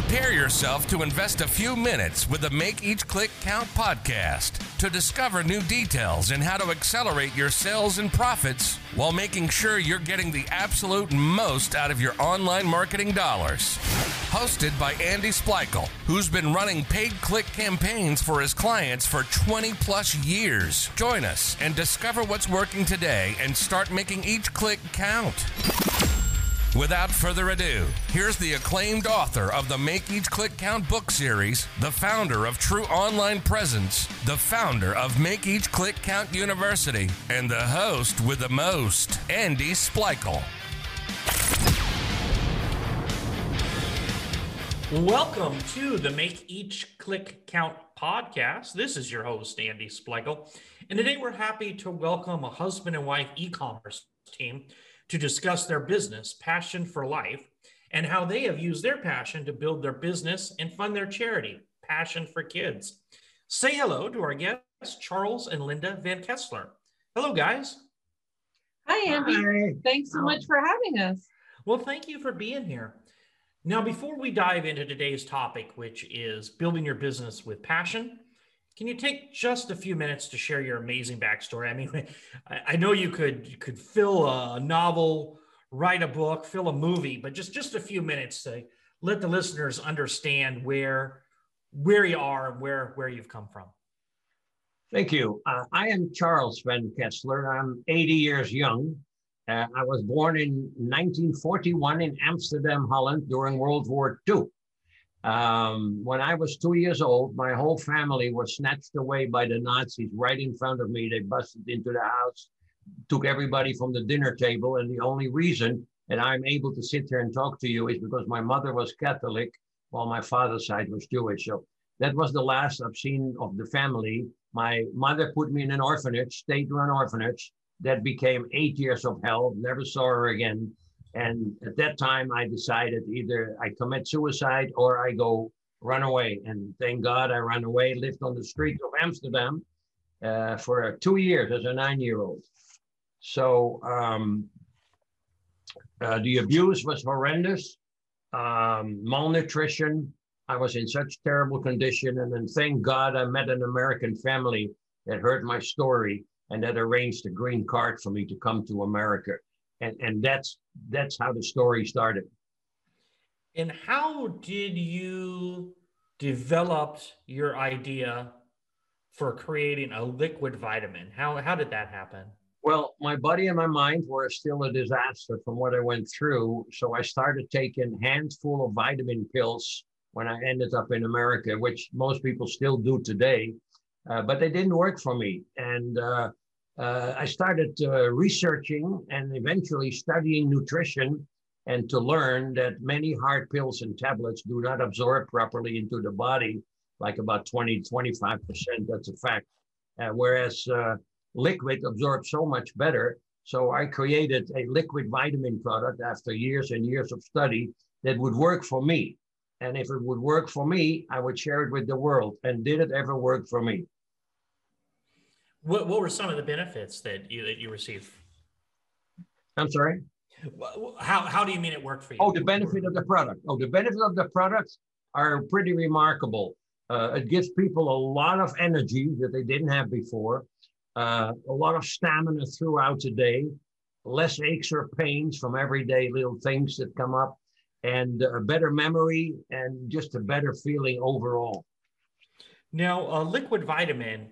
Prepare yourself to invest a few minutes with the Make Each Click Count podcast to discover new details and how to accelerate your sales and profits while making sure you're getting the absolute most out of your online marketing dollars. Hosted by Andy Splichal, who's been running paid click campaigns for his clients for 20 plus years. Join us and discover what's working today and start making each click count. Without further ado, here's the acclaimed author of the Make Each Click Count book series, the founder of True Online Presence, the founder of Make Each Click Count University, and the host with the most, Andy Splichal. Welcome to the Make Each Click Count podcast. This is your host, Andy Splichal. And today we're happy to welcome a husband and wife e commerce team to discuss their business, Passion for Life, and how they have used their passion to build their business and fund their charity, Passion for Kids. Say hello to our guests, Charles and Linda Van Kessler. Hello, guys. Hi, Andy. Hi. Thanks so much for having us. Well, thank you for being here. Now, before we dive into today's topic, which is building your business with passion, can you take just a few minutes to share your amazing backstory? I mean, I know you could you could fill a novel, write a book, fill a movie, but just just a few minutes to let the listeners understand where where you are and where where you've come from. Thank you. Uh, I am Charles Van Kessler. I'm 80 years young. Uh, I was born in 1941 in Amsterdam, Holland, during World War II. Um, when I was two years old, my whole family was snatched away by the Nazis right in front of me. They busted into the house, took everybody from the dinner table. And the only reason that I'm able to sit here and talk to you is because my mother was Catholic while my father's side was Jewish. So that was the last I've seen of the family. My mother put me in an orphanage, state run orphanage. That became eight years of hell. Never saw her again. And at that time, I decided either I commit suicide or I go run away. And thank God I ran away, lived on the streets of Amsterdam uh, for two years as a nine year old. So um, uh, the abuse was horrendous, um, malnutrition. I was in such terrible condition. And then thank God I met an American family that heard my story and that arranged a green card for me to come to America and and that's that's how the story started. And how did you develop your idea for creating a liquid vitamin? How how did that happen? Well my body and my mind were still a disaster from what i went through. So i started taking handful of vitamin pills when i ended up in america which most people still do today. Uh, but they didn't work for me. And uh, uh, I started uh, researching and eventually studying nutrition and to learn that many hard pills and tablets do not absorb properly into the body, like about 20, 25%. That's a fact. Uh, whereas uh, liquid absorbs so much better. So I created a liquid vitamin product after years and years of study that would work for me. And if it would work for me, I would share it with the world. And did it ever work for me? What What were some of the benefits that you that you received? I'm sorry. How How do you mean it worked for you? Oh, the benefit of the product. Oh, the benefits of the products are pretty remarkable. Uh, it gives people a lot of energy that they didn't have before, uh, a lot of stamina throughout the day, less aches or pains from everyday little things that come up, and a better memory and just a better feeling overall. Now, a liquid vitamin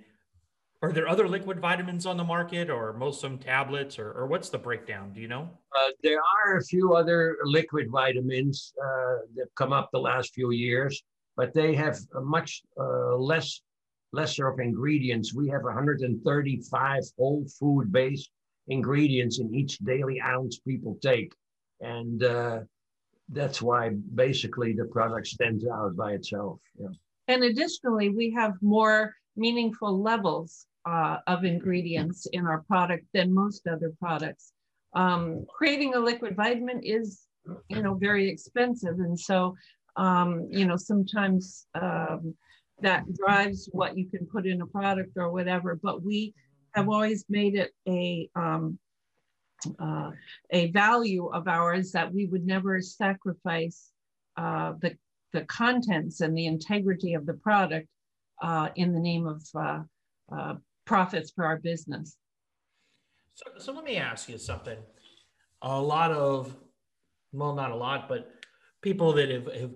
are there other liquid vitamins on the market or most of them tablets or, or what's the breakdown? Do you know? Uh, there are a few other liquid vitamins uh, that come up the last few years, but they have much uh, less lesser of ingredients. We have 135 whole food based ingredients in each daily ounce people take. And uh, that's why basically the product stands out by itself. Yeah. And additionally, we have more meaningful levels uh, of ingredients in our product than most other products. Um, creating a liquid vitamin is, you know, very expensive, and so, um, you know, sometimes um, that drives what you can put in a product or whatever. But we have always made it a um, uh, a value of ours that we would never sacrifice uh, the the contents and the integrity of the product uh, in the name of uh, uh, profits for our business. So, so let me ask you something. A lot of, well, not a lot, but people that have, have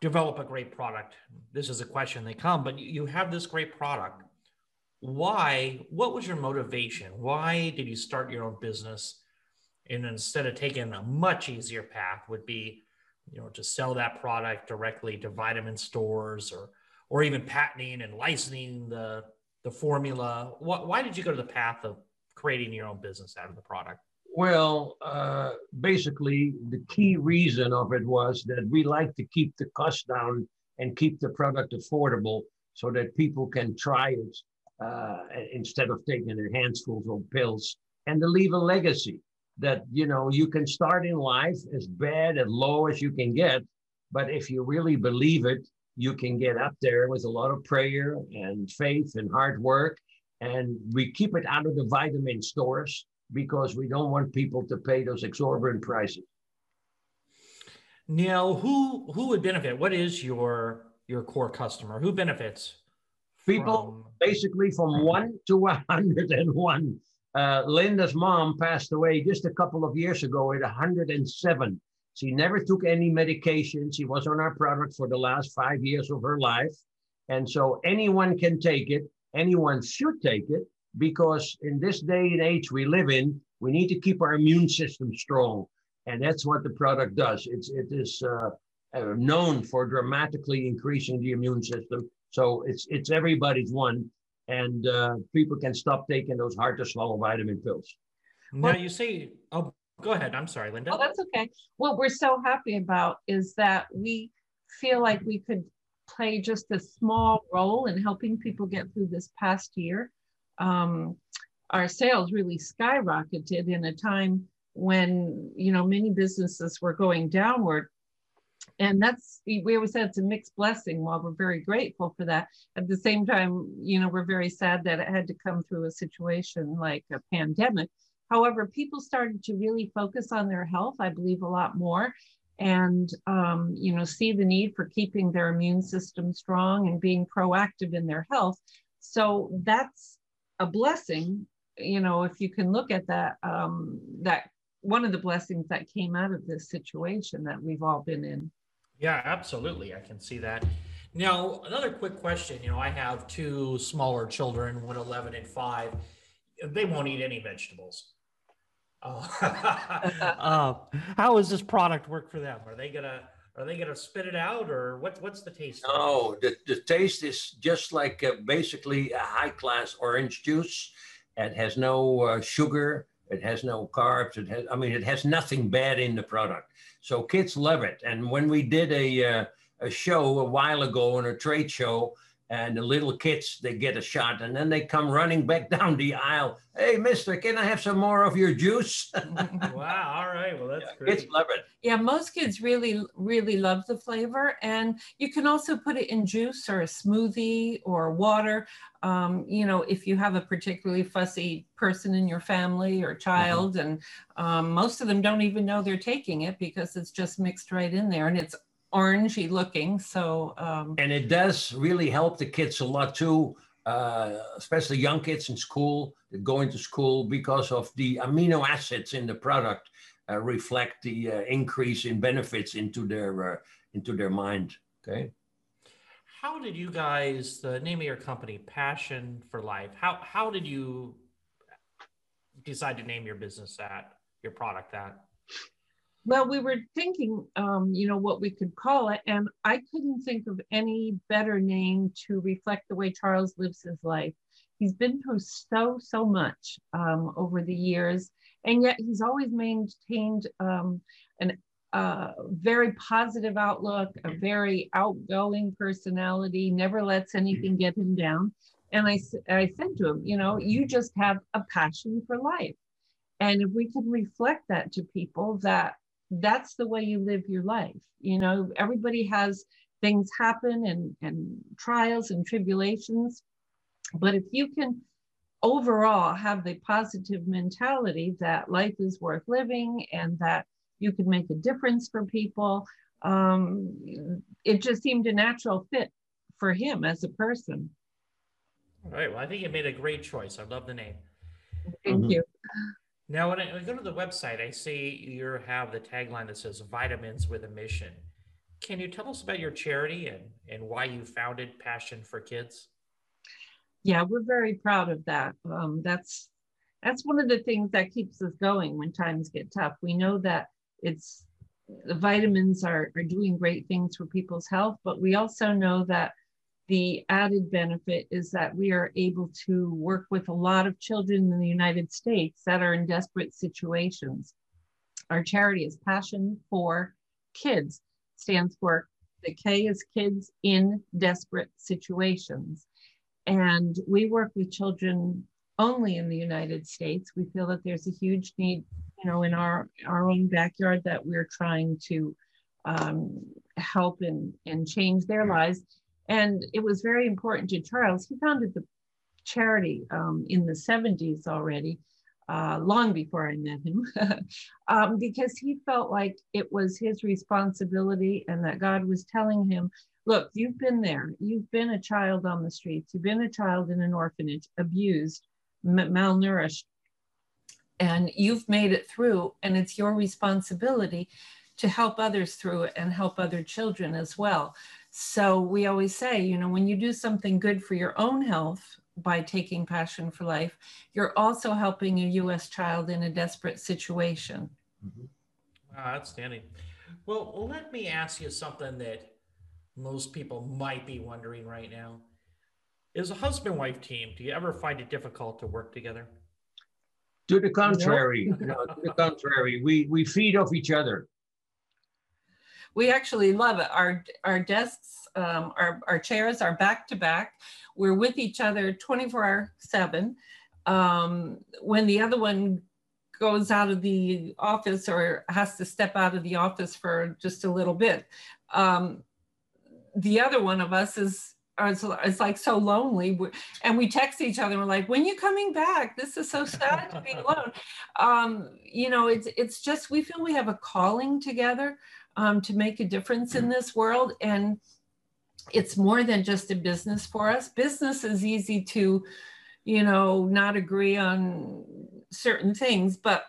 developed a great product. This is a question they come, but you have this great product. Why? What was your motivation? Why did you start your own business? And instead of taking a much easier path, would be, you know, to sell that product directly to vitamin stores or or even patenting and licensing the the formula. Why, why did you go to the path of creating your own business out of the product? Well, uh, basically, the key reason of it was that we like to keep the cost down and keep the product affordable so that people can try it uh, instead of taking their handfuls of pills and to leave a legacy that, you know, you can start in life as bad, as low as you can get. But if you really believe it, you can get up there with a lot of prayer and faith and hard work. And we keep it out of the vitamin stores because we don't want people to pay those exorbitant prices. Now, who who would benefit? What is your your core customer? Who benefits? People from... basically from one to hundred and one. Uh, Linda's mom passed away just a couple of years ago at 107. She never took any medication. She was on our product for the last five years of her life. And so anyone can take it. Anyone should take it because in this day and age we live in, we need to keep our immune system strong. And that's what the product does. It's, it is uh, uh, known for dramatically increasing the immune system. So it's, it's everybody's one. And uh, people can stop taking those hard to swallow vitamin pills. Now you say, oh, go ahead. I'm sorry, Linda. Oh, that's okay. What we're so happy about is that we feel like we could play just a small role in helping people get through this past year um, our sales really skyrocketed in a time when you know many businesses were going downward and that's we always said it's a mixed blessing while we're very grateful for that at the same time you know we're very sad that it had to come through a situation like a pandemic however people started to really focus on their health i believe a lot more and um, you know see the need for keeping their immune system strong and being proactive in their health. So that's a blessing you know if you can look at that um that one of the blessings that came out of this situation that we've all been in. Yeah absolutely. I can see that. Now another quick question you know i have two smaller children one 11 and 5 they won't eat any vegetables uh, uh, how does this product work for them are they gonna are they gonna spit it out or what, what's the taste no the, the taste is just like uh, basically a high class orange juice it has no uh, sugar. It has no carbs. It has, I mean, it has nothing bad in the product. So kids love it. And when we did a, uh, a show a while ago in a trade show, and the little kids they get a shot and then they come running back down the aisle. Hey mister can i have some more of your juice? Wow all right well that's yeah, great. kids love it yeah most kids really really love the flavor and you can also put it in juice or a smoothie or water. Um, you know if you have a particularly fussy person in your family or child mm-hmm. and um, most of them don't even know they're taking it because it's just mixed right in there and it's orangey looking. So um, and it does really help the kids a lot too, uh, especially young kids in school that go into school because of the amino acids in the product uh, reflect the uh, increase in benefits into their uh, into their mind. Okay. How did you guys the name of your company Passion for Life? How how did you decide to name your business that your product that? Well, we were thinking, um, you know, what we could call it, and I couldn't think of any better name to reflect the way Charles lives his life. He's been through so, so much um, over the years, and yet he's always maintained um, an uh, very positive outlook, a very outgoing personality, never lets anything get him down. And I, I said to him, you know, you just have a passion for life. And if we can reflect that to people that that's the way you live your life. You know, everybody has things happen and, and trials and tribulations. But if you can overall have the positive mentality that life is worth living and that you can make a difference for people, um, it just seemed a natural fit for him as a person. All right. Well, I think you made a great choice. I love the name. Thank mm-hmm. you. Now, when I go to the website, I see you have the tagline that says vitamins with a mission. Can you tell us about your charity and, and why you founded Passion for Kids? Yeah, we're very proud of that. Um, that's that's one of the things that keeps us going when times get tough. We know that it's the vitamins are, are doing great things for people's health, but we also know that the added benefit is that we are able to work with a lot of children in the United States that are in desperate situations. Our charity is Passion for Kids, stands for the K is kids in desperate situations. And we work with children only in the United States. We feel that there's a huge need, you know, in our, our own backyard that we're trying to um, help and, and change their lives. And it was very important to Charles. He founded the charity um, in the 70s already, uh, long before I met him, um, because he felt like it was his responsibility and that God was telling him, look, you've been there. You've been a child on the streets. You've been a child in an orphanage, abused malnourished and you've made it through and it's your responsibility to help others through it and help other children as well so we always say you know when you do something good for your own health by taking passion for life you're also helping a us child in a desperate situation mm-hmm. wow, outstanding well let me ask you something that most people might be wondering right now is a husband wife team, do you ever find it difficult to work together? To the contrary, no, to the contrary, we, we feed off each other. We actually love it. Our, our desks, um, our, our chairs are back to back. We're with each other 24 hour seven. Um, when the other one goes out of the office or has to step out of the office for just a little bit, um, the other one of us is it's, it's like so lonely and we text each other we're like when you coming back this is so sad to be alone um, you know it's it's just we feel we have a calling together um, to make a difference in this world. And it's more than just a business for us. Business is easy to you know not agree on certain things but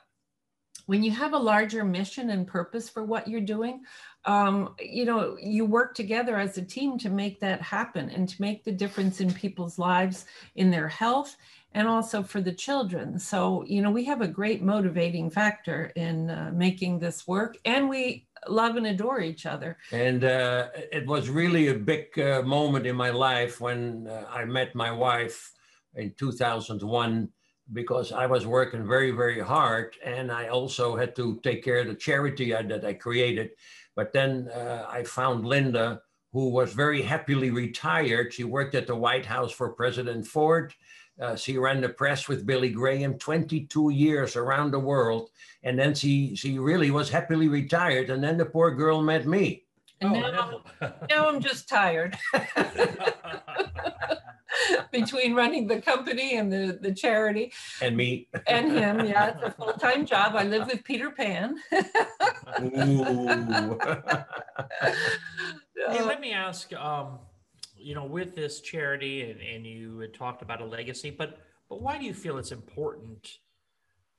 when you have a larger mission and purpose for what you're doing um, you know, you work together as a team to make that happen and to make the difference in people's lives, in their health, and also for the children. So, you know, we have a great motivating factor in uh, making this work, and we love and adore each other. And uh, it was really a big uh, moment in my life when uh, I met my wife in 2001 because I was working very, very hard, and I also had to take care of the charity that I created but then uh, I found Linda, who was very happily retired. She worked at the White House for President Ford. Uh, she ran the press with Billy Graham 22 years around the world. And then she, she really was happily retired. And then the poor girl met me. And oh, now, now I'm just tired. between running the company and the, the charity. And me. And him, yeah. It's a full time job. I live with Peter Pan. Ooh. hey, let me ask um, you know, with this charity, and, and you had talked about a legacy, but but why do you feel it's important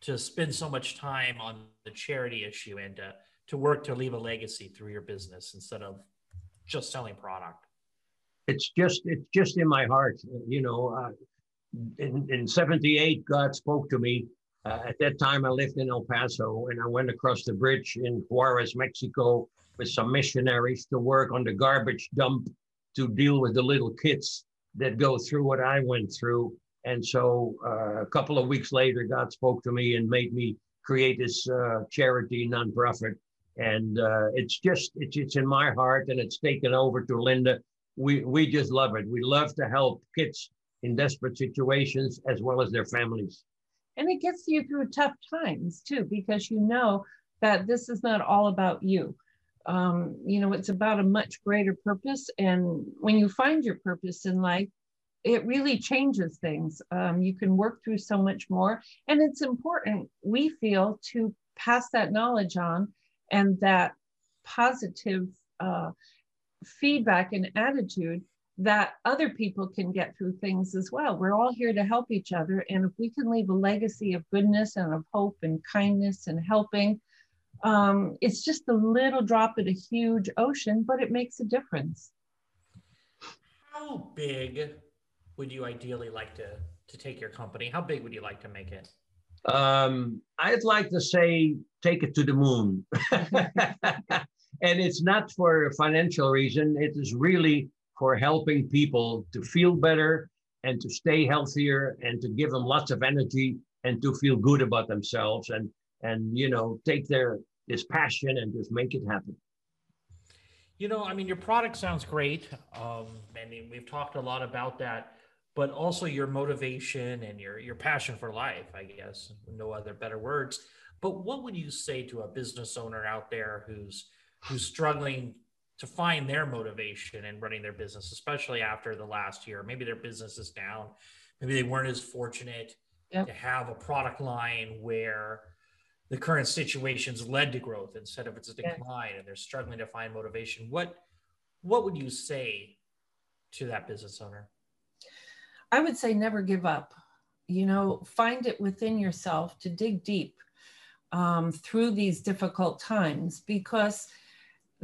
to spend so much time on the charity issue and to, to work to leave a legacy through your business instead of just selling product? it's just it's just in my heart you know uh, in, in 78 god spoke to me uh, at that time i lived in el paso and i went across the bridge in juarez mexico with some missionaries to work on the garbage dump to deal with the little kids that go through what i went through and so uh, a couple of weeks later god spoke to me and made me create this uh, charity nonprofit and uh, it's just it's, it's in my heart and it's taken over to linda we we just love it. We love to help kids in desperate situations as well as their families. And it gets you through tough times too, because you know that this is not all about you. Um, you know, it's about a much greater purpose. And when you find your purpose in life, it really changes things. Um, you can work through so much more. And it's important, we feel, to pass that knowledge on and that positive uh, feedback and attitude that other people can get through things as well. We're all here to help each other. And if we can leave a legacy of goodness and of hope and kindness and helping, um, it's just a little drop in a huge ocean, but it makes a difference. How big would you ideally like to, to take your company? How big would you like to make it? Um, I'd like to say take it to the moon. and it's not for a financial reason, it is really for helping people to feel better and to stay healthier and to give them lots of energy and to feel good about themselves and and you know take their this passion and just make it happen you know i mean your product sounds great um, and we've talked a lot about that but also your motivation and your your passion for life i guess no other better words but what would you say to a business owner out there who's who's struggling to find their motivation in running their business, especially after the last year. Maybe their business is down. Maybe they weren't as fortunate yep. to have a product line where the current situations led to growth instead of its a decline and they're struggling to find motivation. What what would you say to that business owner? I would say never give up. You know, find it within yourself to dig deep um, through these difficult times because –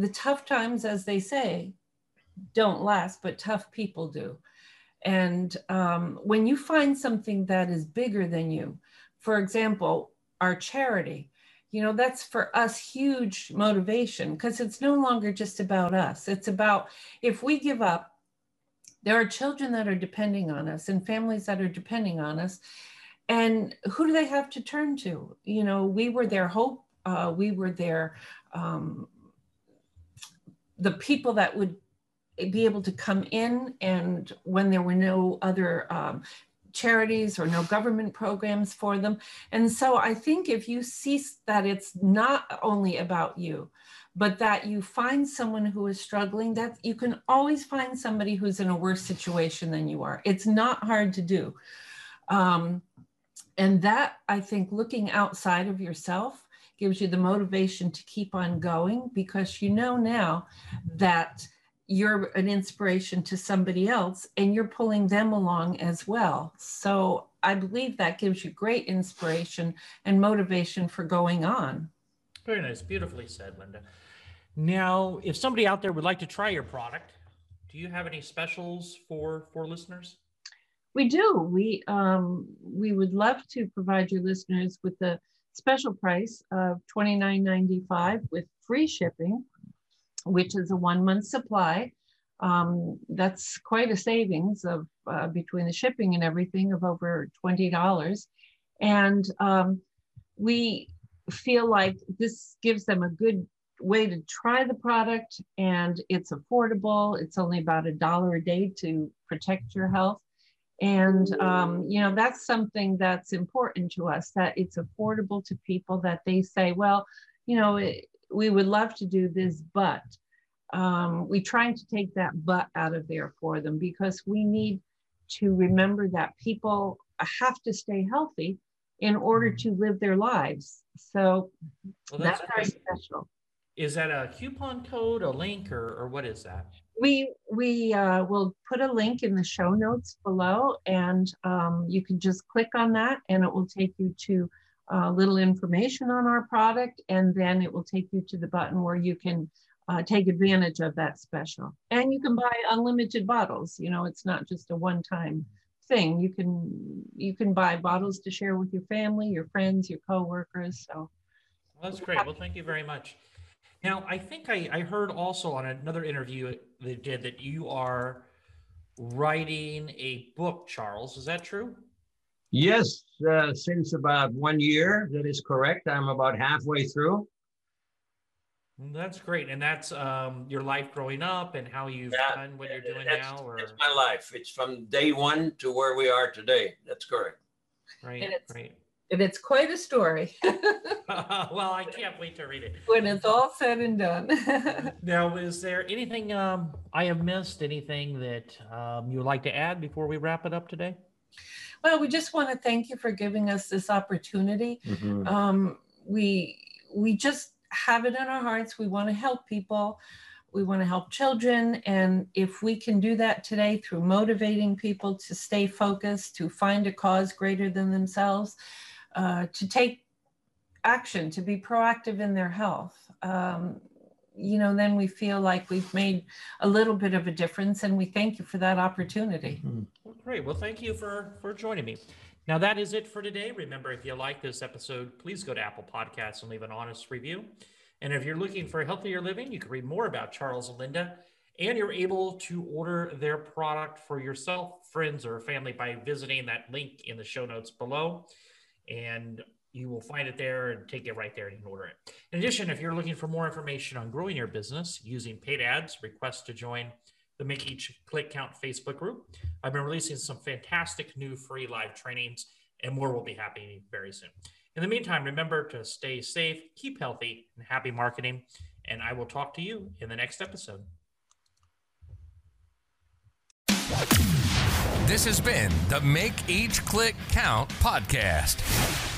the tough times, as they say, don't last, but tough people do. And um, when you find something that is bigger than you, for example, our charity, you know, that's for us huge motivation because it's no longer just about us. It's about if we give up, there are children that are depending on us and families that are depending on us. And who do they have to turn to? You know, we were their hope, uh, we were their um, the people that would be able to come in and when there were no other um, charities or no government programs for them. And so I think if you see that it's not only about you, but that you find someone who is struggling, that you can always find somebody who's in a worse situation than you are. It's not hard to do. Um, and that I think looking outside of yourself gives you the motivation to keep on going because you know now that you're an inspiration to somebody else and you're pulling them along as well. So I believe that gives you great inspiration and motivation for going on. Very nice. Beautifully said, Linda. Now, if somebody out there would like to try your product, do you have any specials for for listeners? We do. We um, we would love to provide your listeners with a special price of $29.95 with free shipping, which is a one month supply. Um, that's quite a savings of uh, between the shipping and everything of over $20. And um, we feel like this gives them a good way to try the product and it's affordable. It's only about a dollar a day to protect your health. And, um, you know, that's something that's important to us that it's affordable to people that they say, well, you know, it, we would love to do this, but um, we try to take that but out of there for them because we need to remember that people have to stay healthy in order to live their lives. So well, that's, that's very special. Is that a coupon code, a link, or, or what is that? we we uh, will put a link in the show notes below and um, you can just click on that and it will take you to uh, little information on our product and then it will take you to the button where you can uh, take advantage of that special. And you can buy unlimited bottles you know it's not just a one-time thing. You can you can buy bottles to share with your family your friends your co-workers so. Well, that's great. Well thank you very much. Now, I think I, I heard also on another interview they did that you are writing a book, Charles. Is that true? Yes, uh, since about one year. That is correct. I'm about halfway through. That's great, and that's um, your life growing up and how you've yeah, done what you're doing that's, now. Or that's my life. It's from day one to where we are today. That's correct. Right. And it's, right. And it's quite a story. well, I can't wait to read it. When it's all said and done. now, is there anything um, I have missed? Anything that um, you would like to add before we wrap it up today? Well, we just want to thank you for giving us this opportunity. Mm-hmm. Um, we we just have it in our hearts. We want to help people. we want to help children. And if we can do that today through motivating people to stay focused, to find a cause greater than themselves, uh, to take action, to be proactive in their health, um, you know, then we feel like we've made a little bit of a difference. And we thank you for that opportunity. Mm-hmm. Well, great. Well, thank you for for joining me. Now that is it for today. Remember, if you like this episode, please go to Apple Podcasts and leave an honest review. And if you're looking for a healthier living, you can read more about Charles and Linda, and you're able to order their product for yourself, friends, or family by visiting that link in the show notes below. And you will find it there and take it right there and order it. In addition, if you're looking for more information on growing your business using paid ads, request to join the Make Each Click Count Facebook group. I've been releasing some fantastic new free live trainings, and more will be happening very soon. In the meantime, remember to stay safe, keep healthy, and happy marketing. And I will talk to you in the next episode. This has been the Make Each Click Count podcast.